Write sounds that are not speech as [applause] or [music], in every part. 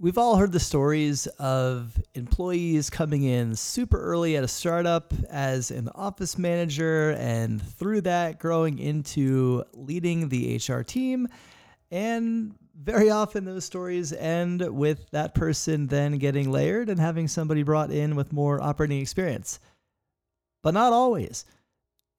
We've all heard the stories of employees coming in super early at a startup as an office manager and through that growing into leading the HR team. And very often those stories end with that person then getting layered and having somebody brought in with more operating experience. But not always.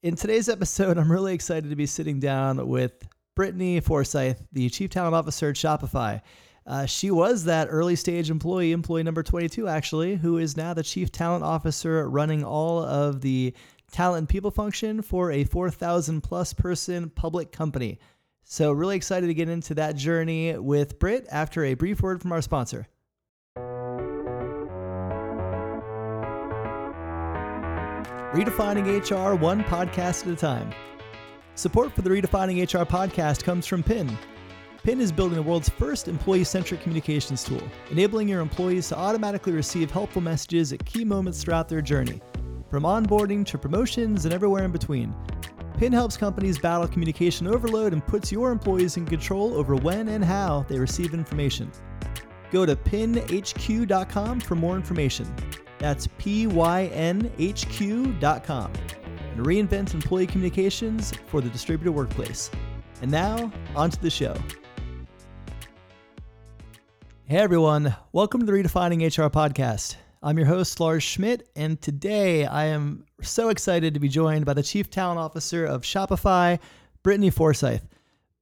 In today's episode, [laughs] I'm really excited to be sitting down with Brittany Forsyth, the Chief Talent Officer at Shopify. Uh, she was that early stage employee, employee number 22, actually, who is now the chief talent officer running all of the talent and people function for a 4,000 plus person public company. So, really excited to get into that journey with Britt after a brief word from our sponsor. Redefining HR one podcast at a time. Support for the Redefining HR podcast comes from Pyn Pyn is building the world's first employee centric communications tool, enabling your employees to automatically receive helpful messages at key moments throughout their journey, from onboarding to promotions and everywhere in between. Pyn helps companies battle communication overload and puts your employees in control over when and how they receive information. Go to pynhq.com for more information. That's P-Y-N-H-Q.com. And reinvent employee communications for the distributed workplace. And now, on to the show. Hey everyone, welcome to the Redefining HR podcast. I'm your host, Lars Schmidt, and today I am so excited to be joined by the Chief Talent Officer of Shopify, Brittany Forsyth.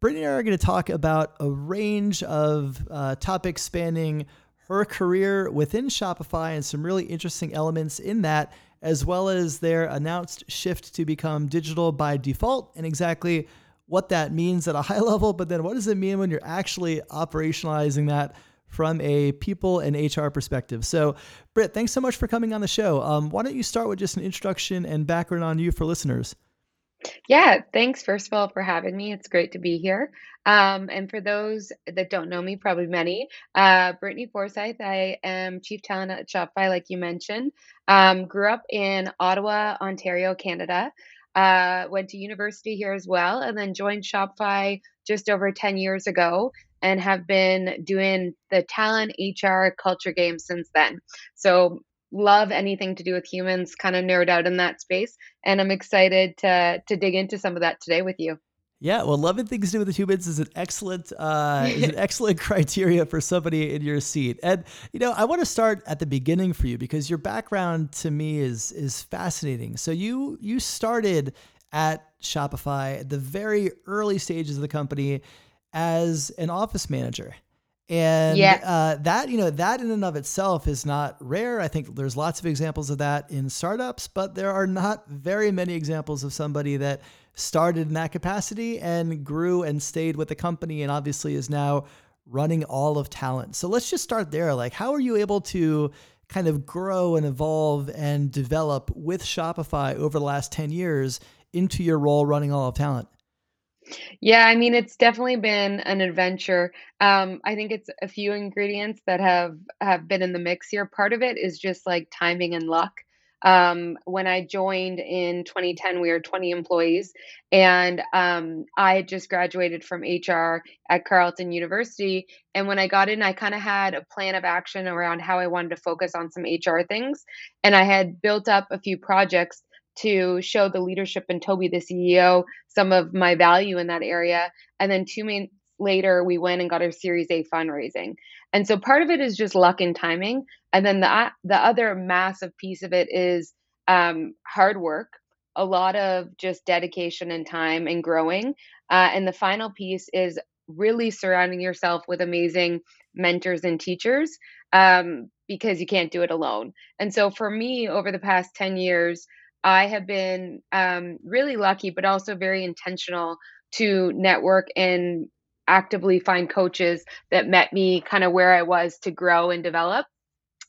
Brittany and I are going to talk about a range of uh, topics spanning her career within Shopify and some really interesting elements in that, as well as their announced shift to become digital by default and exactly what that means at a high [laughs] level. But then what does it mean when you're actually operationalizing that? From a people and HR perspective. So, Britt, thanks so much for coming on the show. Um, why don't you start with just an introduction and background on you for listeners? Yeah, thanks first of all for having me. It's great to be here. Um, and for those that don't know me, probably many, uh, Brittany Forsyth, I am Chief Talent at Shopify, like you mentioned. Um, grew up in Ottawa, Ontario, Canada. Uh, went to university here as well, and then joined Shopify just over 10 years ago and have been doing the talent HR culture game since then. So love anything to do with humans, kind of nerd out in that space, and I'm excited to to dig into some of that today with you. Yeah, well, loving things to do with the humans is an excellent uh, is an [laughs] excellent criteria for somebody in your seat. And you know, I want to start at the beginning for you because your background to me is is fascinating. So you you started at Shopify at the very early stages of the company as an office manager. And yeah. uh, that, you know, that in and of itself is not rare. I think there's lots of examples of that in startups, but there are not very many examples of somebody that started in that capacity and grew and stayed with the company and obviously is now running all of talent. So let's just start there. Like, how are you able to kind of grow and evolve and develop with Shopify over the last 10 years into your role running all of talent? Yeah, I mean, it's definitely been an adventure. Um, I think it's a few ingredients that have have been in the mix here. Part of it is just like timing and luck. Um, when I joined in 2010, we were 20 employees, and um, I had just graduated from HR at Carleton University. And when I got in, I kind of had a plan of action around how I wanted to focus on some HR things, and I had built up a few projects to show the leadership and Tobi, the CEO, some of my value in that area. And then two months later, we went and got our Series A fundraising. And so part of it is just luck and timing. And then the the other massive piece of it is um, hard work, a lot of just dedication and time and growing. Uh, and the final piece is really surrounding yourself with amazing mentors and teachers um, because you can't do it alone. And so for me, over the past 10 years, I have been um, really lucky, but also very intentional to network and actively find coaches that met me kind of where I was to grow and develop.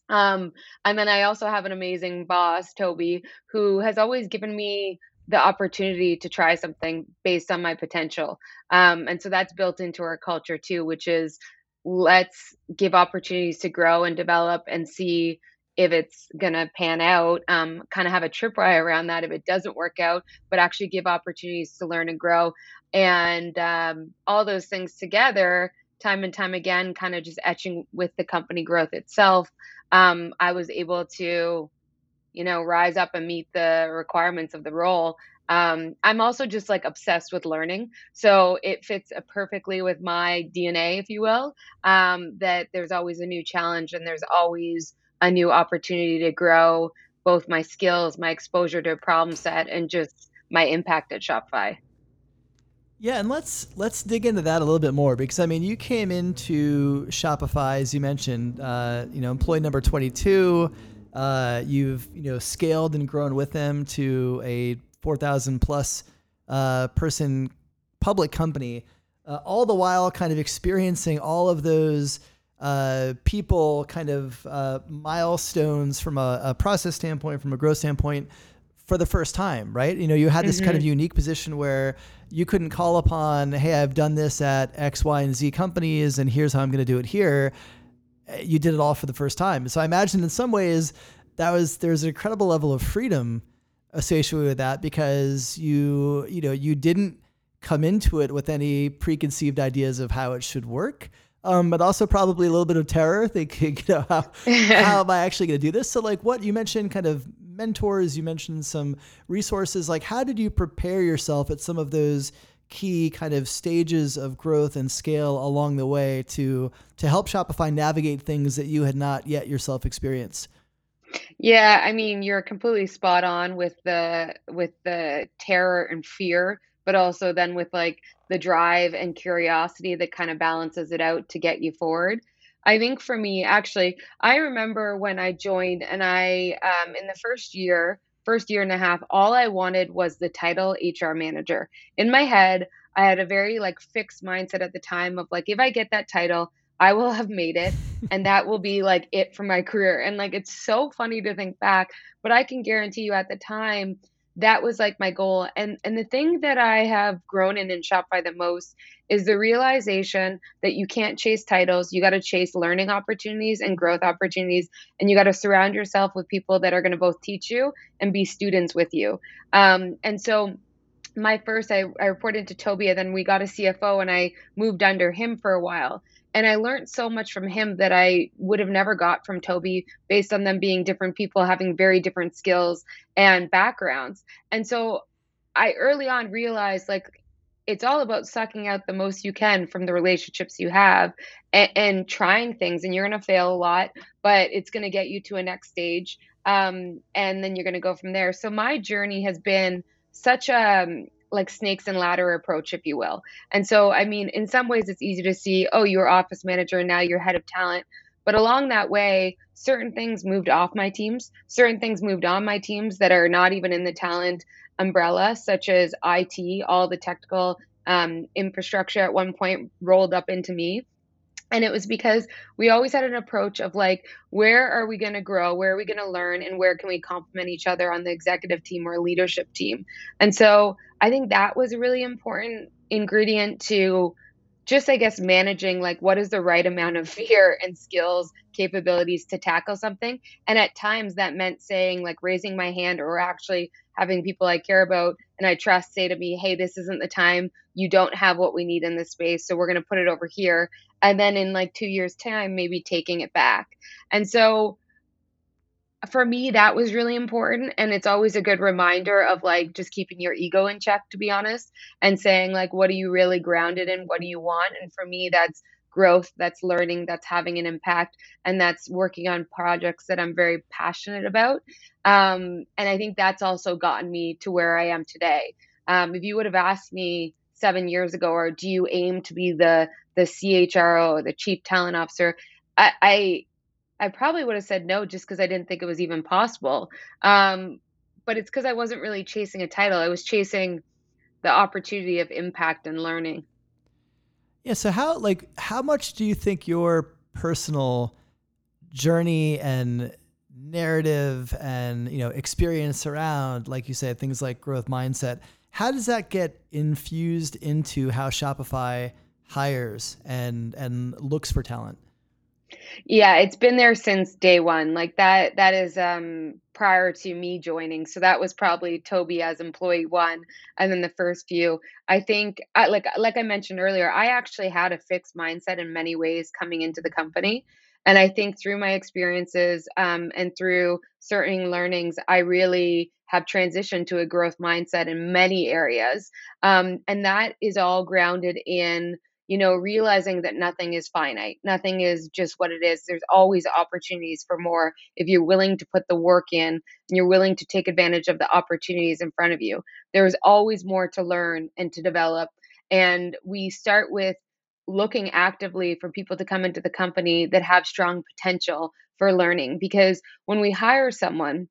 Um, and then I also have an amazing boss, Tobi, who has always given me the opportunity to try something based on my potential. Um, and so that's built into our culture too, which is let's give opportunities to grow and develop and see if it's going to pan out, um, kind of have a tripwire around that if it doesn't work out, but actually give opportunities to learn and grow. And um, all those things together time and time again, kind of just etching with the company growth itself, um, I was able to, you know, rise up and meet the requirements of the role. Um, I'm also just like obsessed with learning. So it fits perfectly with my DNA, if you will, um, that there's always a new challenge and there's always a new opportunity to grow both my skills, my exposure to a problem set, and just my impact at Shopify. Yeah, and let's let's dig into that a little bit more because I mean, you came into Shopify as you mentioned, uh, you know, employee number twenty two. Uh, you've you know scaled and grown with them to a four thousand plus uh, person public company, uh, all the while kind of experiencing all of those uh, people kind of uh, milestones from a, a, process standpoint, from a growth standpoint, for the first time, right? You know, you had this mm-hmm. kind of mm-hmm. unique position where you couldn't call upon, hey, I've done this at X, Y, and Z companies, and here's how I'm going to do it here. Eh, you did it all for the first time. So I imagine in some ways that was there's an incredible level of freedom associated with that because you you know you didn't come into it with any preconceived ideas of how it should work. Um, but also probably a little bit of terror, thinking, you know, how, how am I actually going to do this? So, like, what you mentioned, kind of mentors, you mentioned some resources. Like, how did you prepare yourself at some of those key kind of stages of growth and scale along the way to to help Shopify navigate things that you had not yet yourself experienced? Yeah, I mean, you're completely spot on with the with the terror and fear, but also then with like the drive and curiosity that kind of balances it out to get you forward. I think for me, actually, I remember when I joined and I, um, in the first year, first year and a half, all I wanted was the title HR manager. In my head, I had a very like fixed mindset at the time of like, if I get that title, I will have made it and that will be like it for my career. And like, it's so funny to think back, but I can guarantee you at the time, that was like my goal and and the thing that i have grown in in shopify the most is the realization that you can't chase titles you got to chase learning opportunities and growth opportunities and you got to surround yourself with people that are going to both teach you and be students with you. Um, and so my first I, I reported to tobi and then we got a cfo and i moved under him for a while and I learned so much from him that I would have never got from Tobi based on them being different people having very different skills and backgrounds. And so I early on realized like it's all about sucking out the most you can from the relationships you have and, and trying things and you're going to fail a lot but it's going to get you to a next stage um, and then you're going to go from there so my journey has been such a like snakes and ladder approach, if you will. And so, I mean, in some ways, it's easy to see, oh, you're office manager and now you're head of talent. But along that way, certain things moved off my teams, certain things moved on my teams that are not even in the talent umbrella, such as IT, all the technical um, infrastructure at one point rolled up into me. And it was because we always had an approach of like, where are we going to grow? Where are we going to learn? And where can we complement each other on the executive team or leadership team? And so I think that was a really important ingredient to just, I guess, managing like what is the right amount of [laughs] fear and skills, capabilities to tackle something. And at times that meant saying, like, raising my hand or actually having people I care about and I trust say to me, hey, this isn't the time. You don't have what we need in this space. So we're going to put it over here and then in like two years time maybe taking it back and so for me that was really important and it's always a good reminder of like just keeping your ego in check to be honest and saying like what are you really grounded in? What do you want? And for me that's growth that's learning that's having an impact and that's working on projects that i'm very passionate about. Um, and i think that's also gotten me to where i am today. Um, if you would have asked me seven years ago or do you aim to be the the CHRO or the chief talent officer, I I, I probably would have said no just because I didn't think it was even possible. Um, but it's because I wasn't really chasing a title. I was chasing the opportunity of impact and learning. Yeah. So how like how much do you think your personal journey and narrative and you know experience around like you said things like growth mindset how does that get infused into how shopify hires and and looks for talent? Yeah, it's been there since day 1, like, that that is, um, prior to me joining, so that was probably Tobi as employee 1, and then the first few. I think I like like I mentioned earlier, I actually had a fixed mindset in many ways coming into the company, and I think through my experiences, um, and through certain learnings, I really have transitioned to a growth mindset in many areas, um, and that is all grounded in, you know, realizing that nothing is finite, nothing is just what it is, there's always opportunities for more if you're willing to put the work in, and you're willing to take advantage of the opportunities in front of you. There's always more to learn and to develop, and we start with looking actively for people to come into the company that have strong potential for learning, because when we hire someone,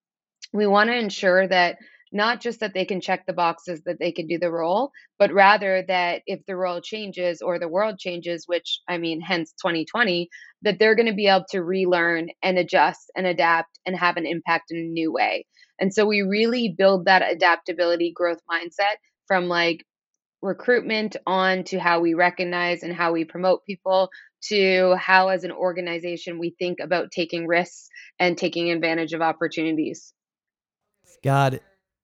we wanna ensure that not just that they can check the boxes that they can do the role, but rather that if the role changes or the world changes, which, I mean, hence 2020, that they're gonna be able to relearn and adjust and adapt and have an impact in a new way. And so we really build that adaptability growth mindset from, like, recruitment on to how we recognize and how we promote people, to how as an organization we think about taking risks and taking advantage of opportunities. It.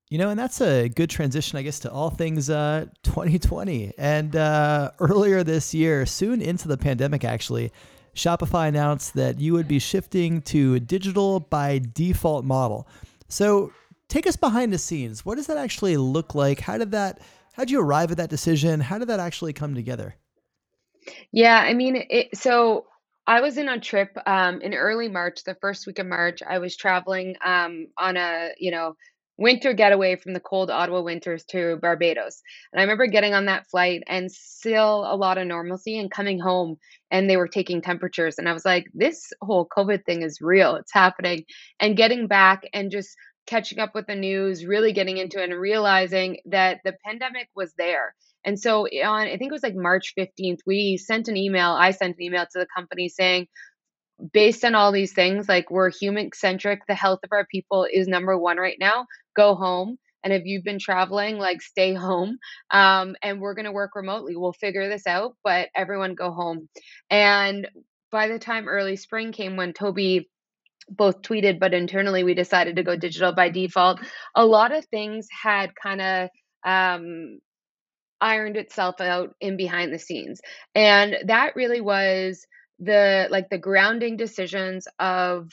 You know, and that's a good transition, I guess, to all things, uh, 2020. And, uh, earlier this year, soon into the pandemic actually, Shopify announced that you would be shifting to a digital by default model. So, take us behind the scenes. What does that actually look like? How did that How did you arrive at that decision? How did that actually come together? Yeah, I mean, it so I was in a trip, um, in early March, the 1st week of March, I was traveling, um, on a, you know, winter getaway from the cold Ottawa winters to Barbados, and I remember getting on that flight and still a lot of normalcy and coming home, and they were taking temperatures, and I was like, "This whole COVID thing is real, it's happening," and getting back and just catching up with the news, really getting into it and realizing that the pandemic was there. And so eh, on I think it was, like, March 15th, we sent an email I sent an email to the company saying, "Based on all these things, like, we're human-centric, the health of our people is number 1 right now, go home, and if you've been traveling, like, stay home, um, and we're gonna work remotely, we'll figure this out, but everyone go home." And by the time early spring came when Tobi both tweeted, but internally we decided to go digital by default, a lot of things had kinda, um, ironed itself out in behind the scenes, and that really was the like, the grounding decisions of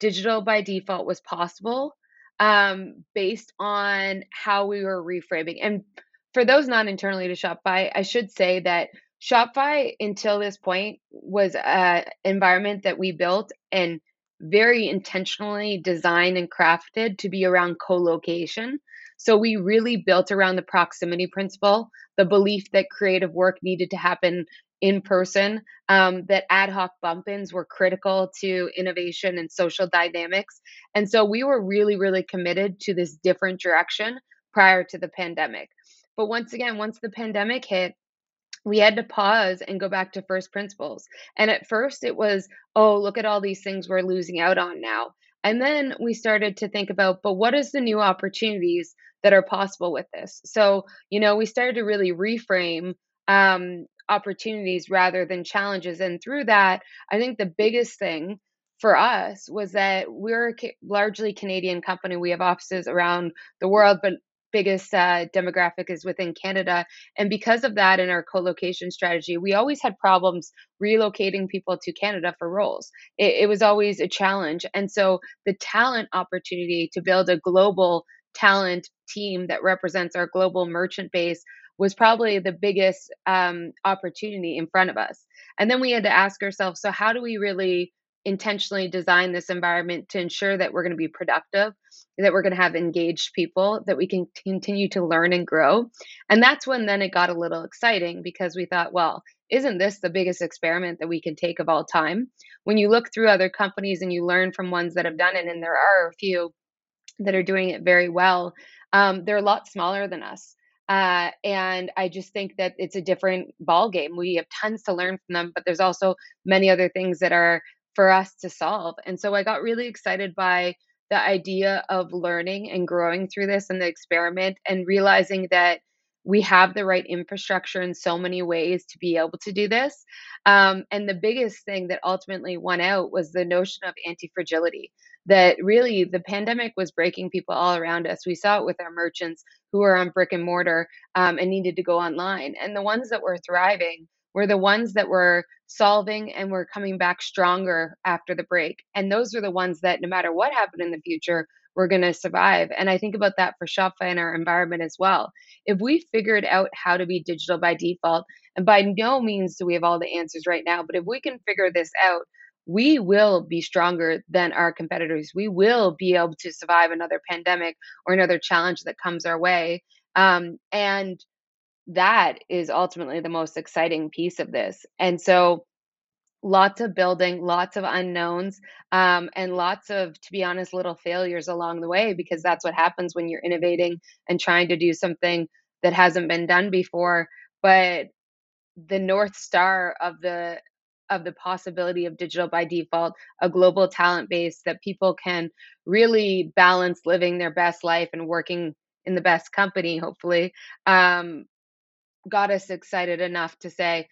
digital by default was possible, um, based on how we were reframing, and for those not internally to Shopify, I should say that Shopify, until this point, was a environment that we built and very intentionally designed and crafted to be around co-location. So we really built around the proximity principle, the belief that creative work needed to happen in person, um, that ad hoc bump-ins were critical to innovation and social dynamics, and so we were really, really committed to this different direction prior to the pandemic. But once again, once the pandemic hit, we had to pause and go back to first principles, and at first it was, "Oh, look at all these things we're losing out on now," and then we started to think about, "But what is the new opportunities that are possible with this?" So, you know, we started to really reframe, um, opportunities rather than challenges, and through that, I think the biggest thing for us was that we're a largely Canadian company, we have offices around the world, but biggest, uh, demographic is within Canada, and because of that in our co-location strategy, we always had problems relocating people to Canada for roles. It it was always a challenge, and so the talent opportunity to build a global talent team that represents our global merchant base was probably the biggest, um, opportunity in front of us, and then we had to ask ourselves, "So how do we really intentionally design this environment to ensure that we're gonna be productive, that we're gonna have engaged people, that we can continue to learn and grow?" And that's when then it got a little exciting because we thought, "Well, isn't this the biggest experiment that we can take of all time?" When you look through other companies and you learn from ones that have done it, and there are a few that are doing it very well, um, they're a lot smaller than us, uh, and I just think that it's a different ball game. We have tons to learn from them, but there's also many other things that are for us to solve, and so I got really excited by the idea of learning and growing through this and the experiment and realizing that we have the right infrastructure in so many ways to be able to do this. Um, and the biggest thing that ultimately won out was the notion of anti fragility. That really the pandemic was breaking people all around us. We saw it with our merchants who were on brick and mortar um, and needed to go online. And the ones that were thriving were the ones that were solving and were coming back stronger after the break. And those are the ones that, no matter what happened in the future, we're going to survive. And I think about that for Shopify and our environment as well. If we figured out how to be digital by default, and by no means do we have all the answers right now, but if we can figure this out, we will be stronger than our competitors. We will be able to survive another pandemic or another challenge that comes our way. Um, and that is ultimately the most exciting piece of this. And so, lots of building, lots of unknowns, um, and lots of, to be honest, little failures along the way because that's what happens when you're innovating and trying to do something that hasn't been done before. But the north star of the of the possibility of digital by default, a global talent base that people can really balance living their best life and working in the best company, hopefully, um, got us excited enough to say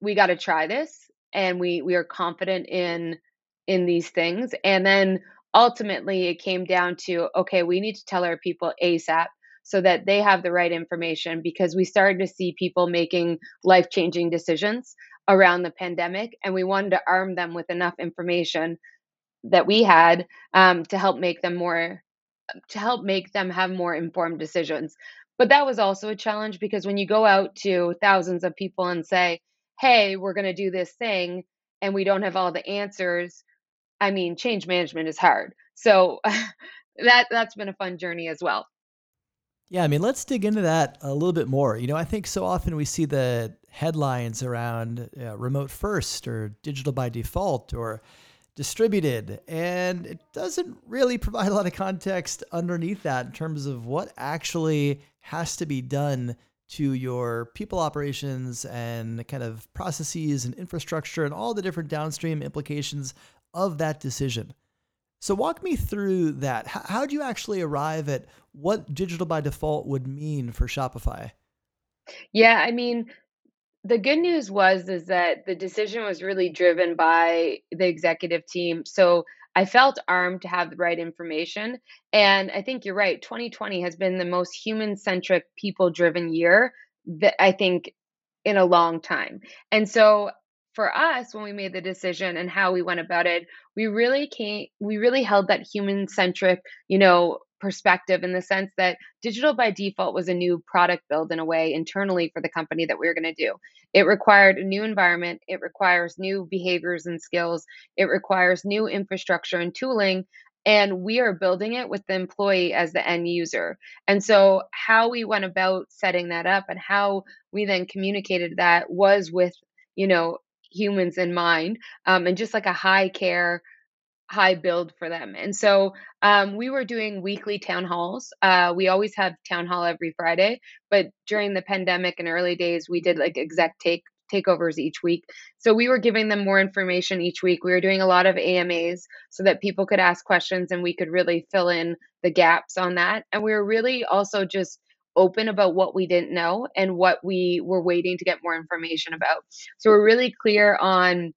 we got to try this and we we are confident in in these things and then ultimately it came down to okay we need to tell our people asap so that they have the right information because we started to see people making life changing decisions around the pandemic and we wanted to arm them with enough information that we had um, to help make them more to help make them have more informed decisions but that was also a challenge because when you go out to thousands of people and say, hey, we're going to do this thing, and we don't have all the answers, I mean, change management is hard. So [laughs] that that's been a fun journey as well. Yeah, I mean, let's dig into that a little bit more. You know, I think so often we see the headlines around uh, remote first or digital by default or distributed. And it doesn't really provide a lot of context underneath that in terms of what actually has to be done to your people operations and kind of processes and infrastructure and all the different downstream implications of that decision. So, walk me through that. How do you actually arrive at what digital by default would mean for Shopify? Yeah, I mean, the good news was is that the decision was really driven by the executive team. So I felt armed to have the right information. And I think you're right. 2020 has been the most human centric, people driven year that I think in a long time. And so for us, when we made the decision and how we went about it, we really came, we really held that human centric, you know, perspective in the sense that digital by default was a new product build in a way internally for the company that we were going to do. It required a new environment, it requires new behaviors and skills, it requires new infrastructure and tooling. And we are building it with the employee as the end user. And so, how we went about setting that up and how we then communicated that was with, you know, humans in mind um, and just like a high care high build for them. And so um, we were doing weekly town halls. Uh, we always have town hall every Friday, but during the pandemic and early days, we did like exec take takeovers each week. So we were giving them more information each week. We were doing a lot of AMAs so that people could ask questions and we could really fill in the gaps on that. And we were really also just open about what we didn't know and what we were waiting to get more information about. So we're really clear on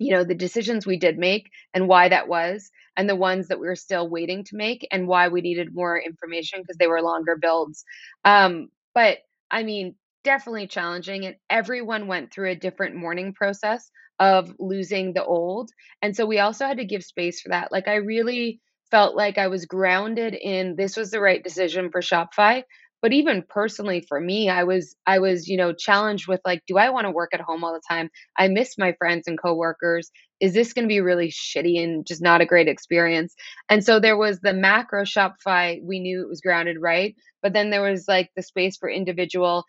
you know the decisions we did make and why that was and the ones that we were still waiting to make and why we needed more information because they were longer builds. Um, but i mean definitely challenging and everyone went through a different mourning process of losing the old and so we also had to give space for that like i really felt like i was grounded in this was the right decision for shopify but even personally for me i was i was you know challenged with like do i want to work at home all the time? I miss my friends and coworkers. Is this going to be really shitty and just not a great experience? And so there was the macro shopify we knew it was grounded right? But then there was like the space for individual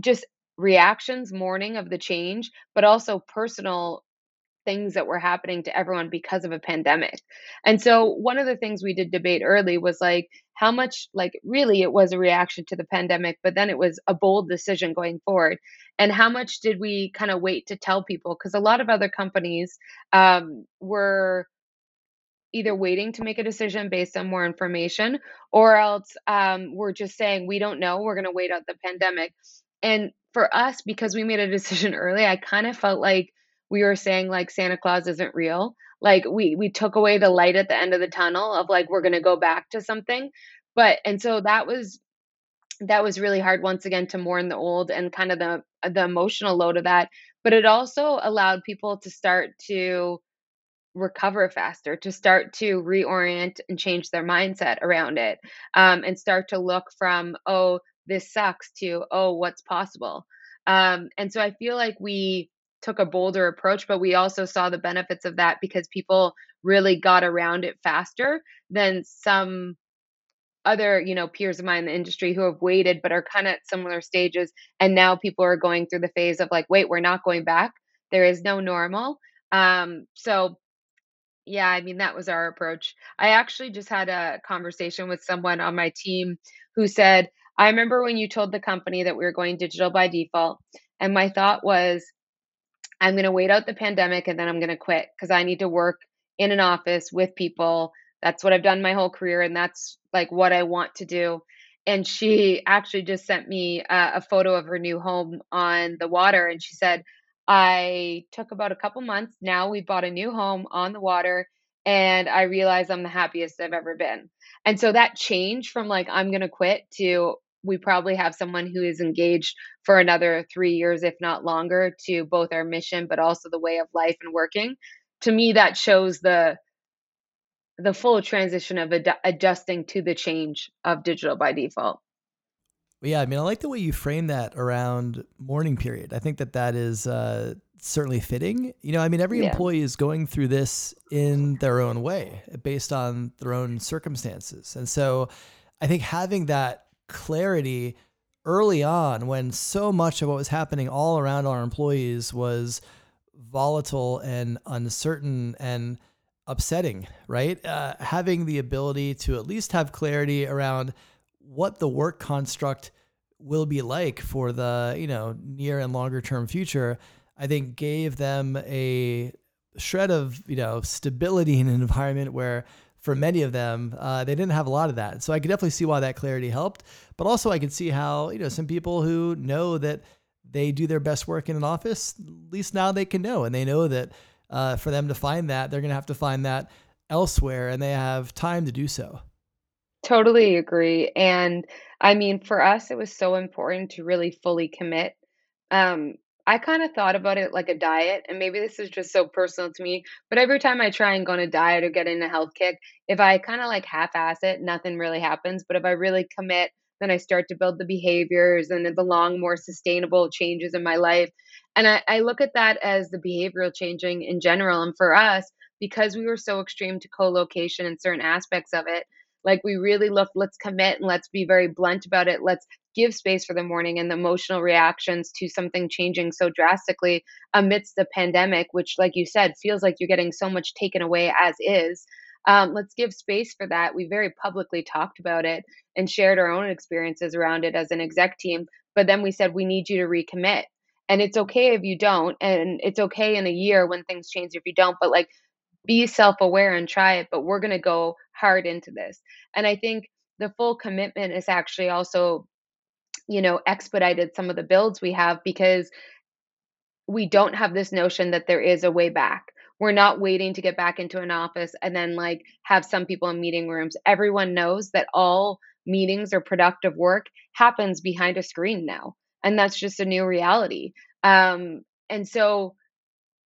just reactions mourning of the change but also personal things that were happening to everyone because of a pandemic. And so one of the things we did debate early was like how much like really it was a reaction to the pandemic, but then it was a bold decision going forward. And how much did we kind of wait to tell people? Because a lot of other companies um, were either waiting to make a decision based on more information or else um, we're just saying we don't know we're going to wait out the pandemic and for us because we made a [laughs] decision early i kind of felt like we were saying like santa claus isn't real. Like we we took away the light at the end of the tunnel of like we're going to go back to something. But and so that was that was really hard once again to mourn the old and kind of the the emotional load of that. But it also allowed people to start to recover faster to start to reorient and change their mindset around it um, and start to look from oh this sucks to oh what's possible? Um, and so i feel like we took a bolder approach but we also saw the benefits of that because people really got around it faster than some other you know peers of mine in the industry who have waited but are kind of at similar stages and now people are going through the phase of like wait we're not going back. There is no normal. Um so yeah i mean that was our approach. I actually just had a conversation with someone on my team who said i remember when you told the company that we were going digital by default and my thought was i'm going to wait out the pandemic and then i'm going to quit because i need to work in an office with people that's what I've done my whole career, and that's like what I want to do. And she actually just sent me a, a photo of her new home on the water, and she said, I took about a couple months. Now we bought a new home on the water, and I realize I'm the happiest I've ever been. And so that change from like, I'm going to quit to we probably have someone who is engaged for another three years, if not longer, to both our mission, but also the way of life and working. To me, that shows the the full transition of ad- adjusting to the change of digital by default. Yeah, I mean, I like the way you frame that around mourning period. I think that that is uh, certainly fitting. You know, I mean, every yeah. employee is going through this in their own way, based on their own circumstances, and so I think having that clarity early on, when so much of what was happening all around our employees was volatile and uncertain and upsetting, right? Uh, having the ability to at least have clarity around what the work construct will be like for the you know near and longer term future, I think gave them a shred of you know stability in an environment where for many of them uh, they didn't have a lot of that. So I could definitely see why that clarity helped, but also I could see how you know some people who know that they do their best work in an office, at least now they can know and they know that uh, for them to find that, they're going to have to find that elsewhere, and they have time to do so. Totally agree. And I mean, for us, it was so important to really fully commit. Um, I kind of thought about it like a diet, and maybe this is just so personal to me, but every time I try and go on a diet or get in a health kick, if I kind of like half ass it, nothing really happens. But if I really commit, then I start to build the behaviors and the long, more sustainable changes in my life. And I, I look at that as the behavioral changing in general. And for us, because we were so extreme to co-location and certain aspects of it, like we really look, let's commit and let's be very blunt about it. Let's give space for the mourning and the emotional reactions to something changing so drastically amidst the pandemic, which, like you said, feels like you're getting so much taken away as is. Um, let's give space for that. We very publicly talked about it and shared our own experiences around it as an exec team. But then we said, we need you to recommit and it's okay if you don't and it's okay in a year when things change if you don't but like be self-aware and try it but we're going to go hard into this and i think the full commitment is actually also you know expedited some of the builds we have because we don't have this notion that there is a way back. We're not waiting to get back into an office and then like have some people in meeting rooms. Everyone knows that all meetings or productive work happens behind a screen now and that's just a new reality. Um, and so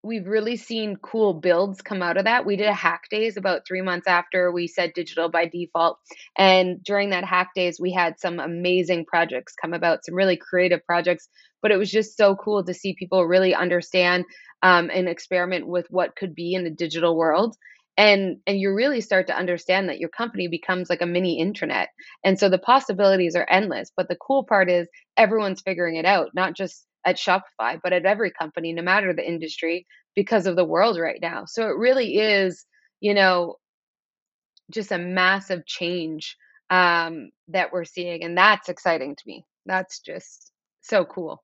we've really seen cool builds come out of that. We did a hack days about three months after we said digital by default. And during that hack days, we had some amazing projects come about, some really creative projects. But it was just so cool to see people really understand um, and experiment with what could be in the digital world and and you really start to understand that your company becomes like a mini intranet and so the possibilities are endless but the cool part is everyone's figuring it out not just at shopify but at every company no matter the industry because of the world right now. So it really is you know just a massive change um, that we're seeing and that's exciting to me. That's just so cool.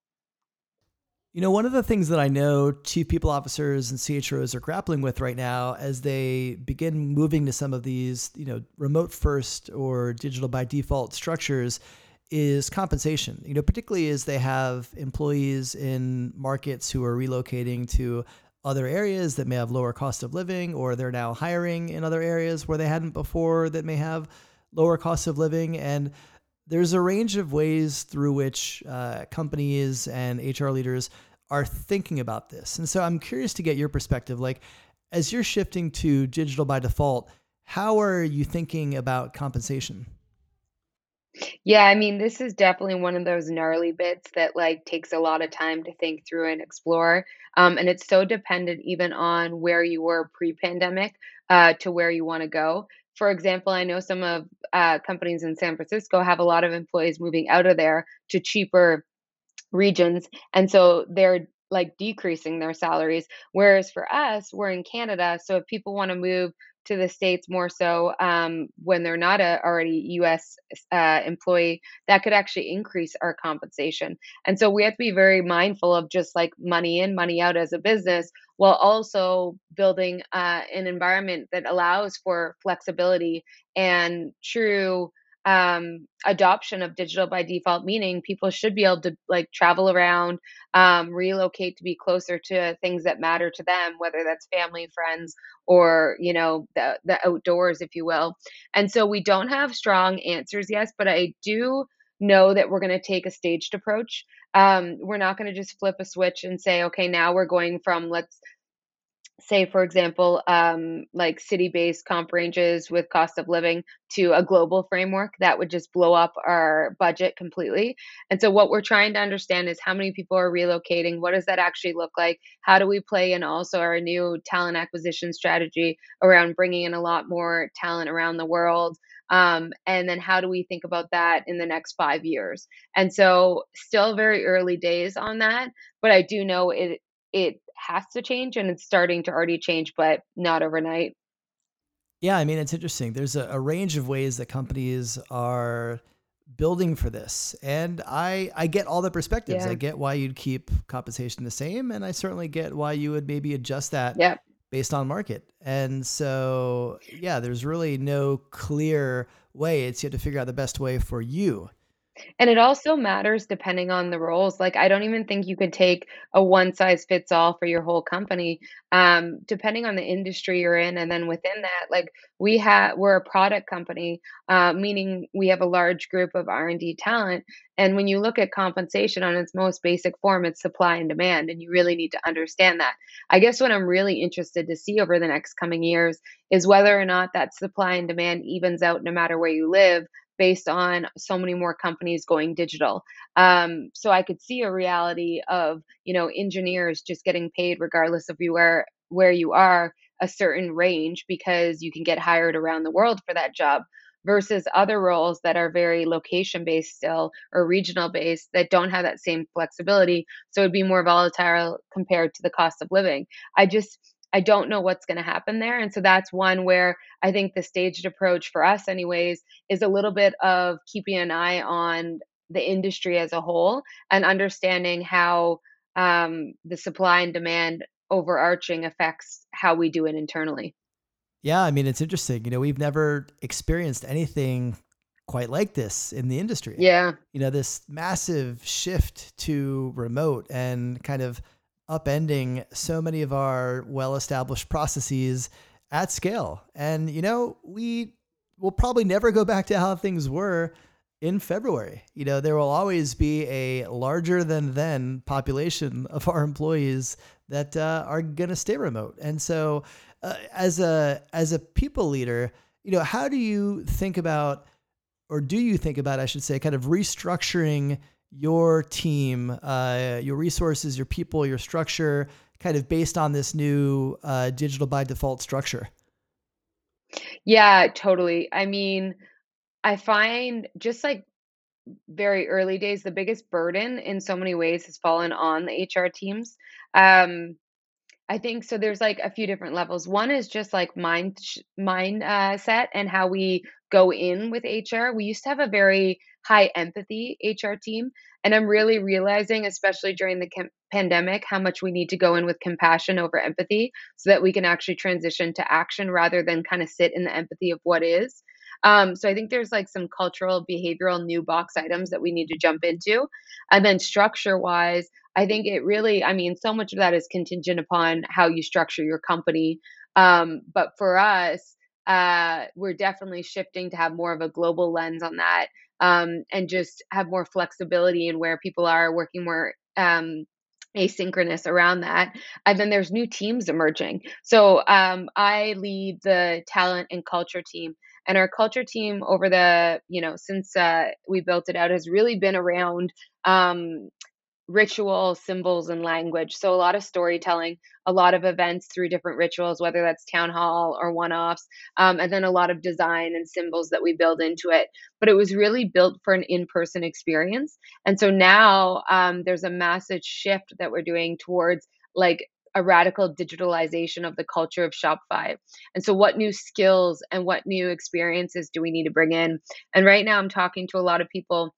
You know, one of the things that I know chief people officers and CHROs are grappling with right now as they begin moving to some of these, you know, remote first or digital by default structures is compensation. You know, particularly as they have employees in markets who are relocating to other areas that may have lower cost of living or they're now hiring in other areas where they hadn't before that may have lower cost of living and there's a range of ways through which uh, companies and HR leaders are thinking about this. And so I'm curious to get your perspective. Like, as you're shifting to digital by default, how are you thinking about compensation? Yeah, I mean, this is definitely one of those gnarly bits that like takes a lot of time to think through and explore. Um, and it's so dependent even on where you were pre-pandemic uh, to where you want to go. For example, I know some of uh, companies in San Francisco have a lot of employees moving out of there to cheaper regions, and so they're like decreasing their salaries. Whereas for us, we're in Canada, so if people want to move to the states more so um, when they're not a already U.S. Uh, employee, that could actually increase our compensation. And so we have to be very mindful of just like money in, money out as a business, while also building uh, an environment that allows for flexibility and true um, adoption of digital by default, meaning people should be able to like travel around, um, relocate to be closer to things that matter to them, whether that's family, friends, or you know the the outdoors, if you will. And so we don't have strong answers yet, but I do know that we're going to take a staged approach. Um, we're not going to just flip a switch and say, okay, now we're going from let's say for example um, like city-based comp ranges with cost of living to a global framework that would just blow up our budget completely. And so what we're trying to understand is how many people are relocating what does that actually look like how do we play in also our new talent acquisition strategy around bringing in a lot more talent around the world um, and then how do we think about that in the next five years? And so still very early days on that but i do know it it has to change and it's starting to already change, but not overnight. Yeah, I mean, it's interesting. There's a, a range of ways that companies are building for this. And I I get all the perspectives. Yeah. I get why you'd keep compensation the same and I certainly get why you would maybe adjust that Yep. based on market. And so, yeah, there's really no clear way. It's you have to figure out the best way for you. And it also matters depending on the roles. Like, I don't even think you could take a one size fits all for your whole company, um, depending on the industry you're in. And then within that, like we have, we're a product company, uh, meaning we have a large group of R and D talent. And when you look at compensation on its most basic form, it's supply and demand, and you really need to understand that. I guess what I'm really interested to see over the next coming years is whether or not that supply and demand evens out no matter where you live based on so many more companies going digital. Um, so I could see a reality of you know engineers just getting paid regardless of you where where you are a certain range because you can get hired around the world for that job versus other roles that are very location based still or regional based that don't have that same flexibility so it'd be more volatile compared to the cost of living i just I don't know what's going to happen there. And so that's one where I think the staged approach for us, anyways, is a little bit of keeping an eye on the industry as a whole and understanding how um, the supply and demand overarching affects how we do it internally. Yeah, I mean, it's interesting. You know, we've never experienced anything quite like this in the industry. Yeah. You know, this massive shift to remote and kind of upending so many of our well-established processes at scale. And you know, we will probably never go back to how things were in February. You know, there will always be a larger than then population [laughs] of our employees that uh, are going to stay remote. And so, uh, as a as a people leader, you know, how do you think about, or do you think about, I should say, kind of restructuring your team, uh, your resources, your people, your structure, kind of based on this new uh, digital by default structure? Yeah, totally. I mean, I find just like very early days, the biggest burden in so many ways has fallen on the HR teams. Um, I think so. There's like a few different levels. One is just like mind sh- mind uh, set and how we go in with HR. We used to have a very high empathy HR team. And I'm really realizing, especially during the com- pandemic, how much we need to go in with compassion over empathy so that we can actually transition to action rather than kind of sit in the empathy of what is. Um, so I think there's like some cultural, behavioral new box items that we need to jump into. And then structure wise, I think it really, I mean, so much of that is contingent upon how you structure your company. Um, but for us, uh, we're definitely shifting to have more of a global lens on that um, and just have more flexibility in where people are working more um, asynchronous around that. And then there's new teams emerging. So um, I lead the talent and culture team. And our culture team over the, you know, since uh, we built it out has really been around um, ritual, symbols, and language. So a lot of storytelling, a lot of events through different rituals, whether that's town hall or one offs, um, and then a lot of design and symbols that we build into it. But it was really built for an in person experience. And so now um, there's a massive shift that we're doing towards like a radical digitalization of the culture of Shopify. And so, what new skills and what new experiences do we need to bring in? And right now, I'm talking to a lot of people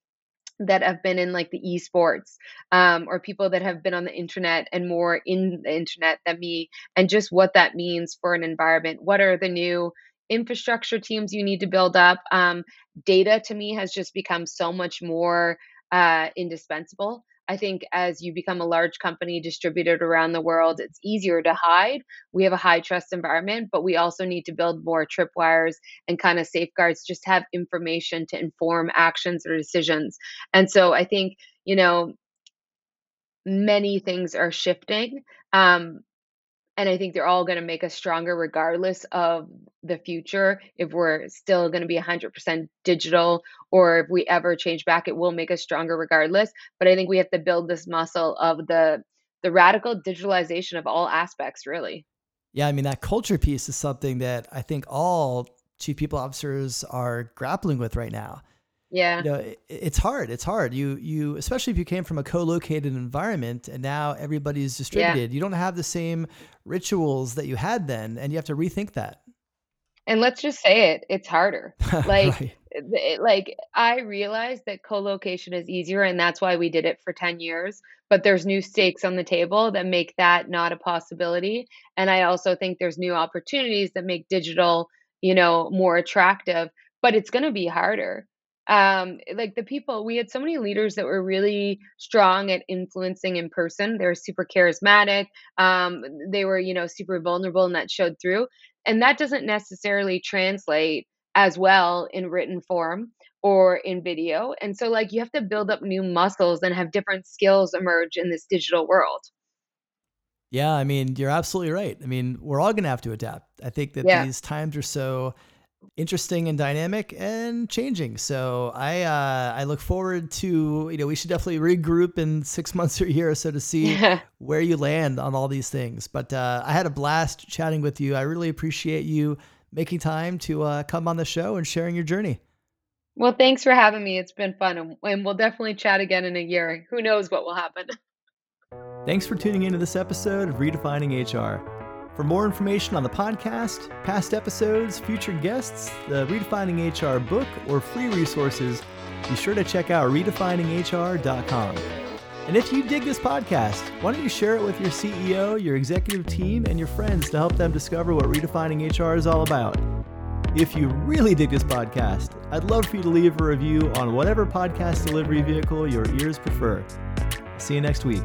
that have been in like the esports um, or people that have been on the internet and more in the internet than me and just what that means for an environment. What are the new infrastructure teams you need to build up? Um, data to me has just become so much more uh, indispensable I think as you become a large company distributed around the world, it's easier to hide. We have a high trust environment, but we also need to build more tripwires and kind of safeguards, just have information to inform actions or decisions. And so I think, you know, many things are shifting. Um, and I think they're all going to make us stronger regardless of the future. If we're still going to be 100% digital or if we ever change back, it will make us stronger regardless. But I think we have to build this muscle of the the radical digitalization of all aspects, really. Yeah, I mean that culture piece is something that I think all chief people officers are grappling with right now. Yeah. You know, it, it's hard. It's hard. You you especially if you came from a co-located environment and now everybody's distributed. Yeah. You don't have the same rituals that you had then and you have to rethink that. And let's just say it, it's harder. [laughs] Like right. it, like I realize that co-location is easier and that's why we did it for 10 years, but there's new stakes on the table that make that not a possibility. And I also think there's new opportunities that make digital, you know, more attractive, but it's going to be harder um like the people we had so many leaders that were really strong at influencing in person. They were super charismatic um they were you know super vulnerable and that showed through and that doesn't necessarily translate as well in written form or in video and so like you have to build up new muscles and have different skills emerge in this digital world. Yeah i mean you're absolutely right. I mean we're all going to have to adapt. I think that yeah. these times are so interesting and dynamic and changing. So I uh, I look forward to you know we should definitely regroup in six [laughs] months or a year or so to see [laughs] where you land on all these things. But uh, I had a blast chatting with you. I really appreciate you making time to uh, come on the show and sharing your journey. Well, thanks for having me. It's been fun, and we'll definitely chat again in a year. Who knows what will happen? Thanks for tuning into this episode of Redefining HR. For more information on the podcast, past episodes, future guests, the Redefining HR book, or free resources, be sure to check out redefininghr.com. And if you dig this podcast, why don't you share it with your CEO, your executive team, and your friends to help them discover what redefining HR is all about? If you really dig this podcast, I'd love for you to leave a review on whatever podcast delivery vehicle your ears prefer. See you next week.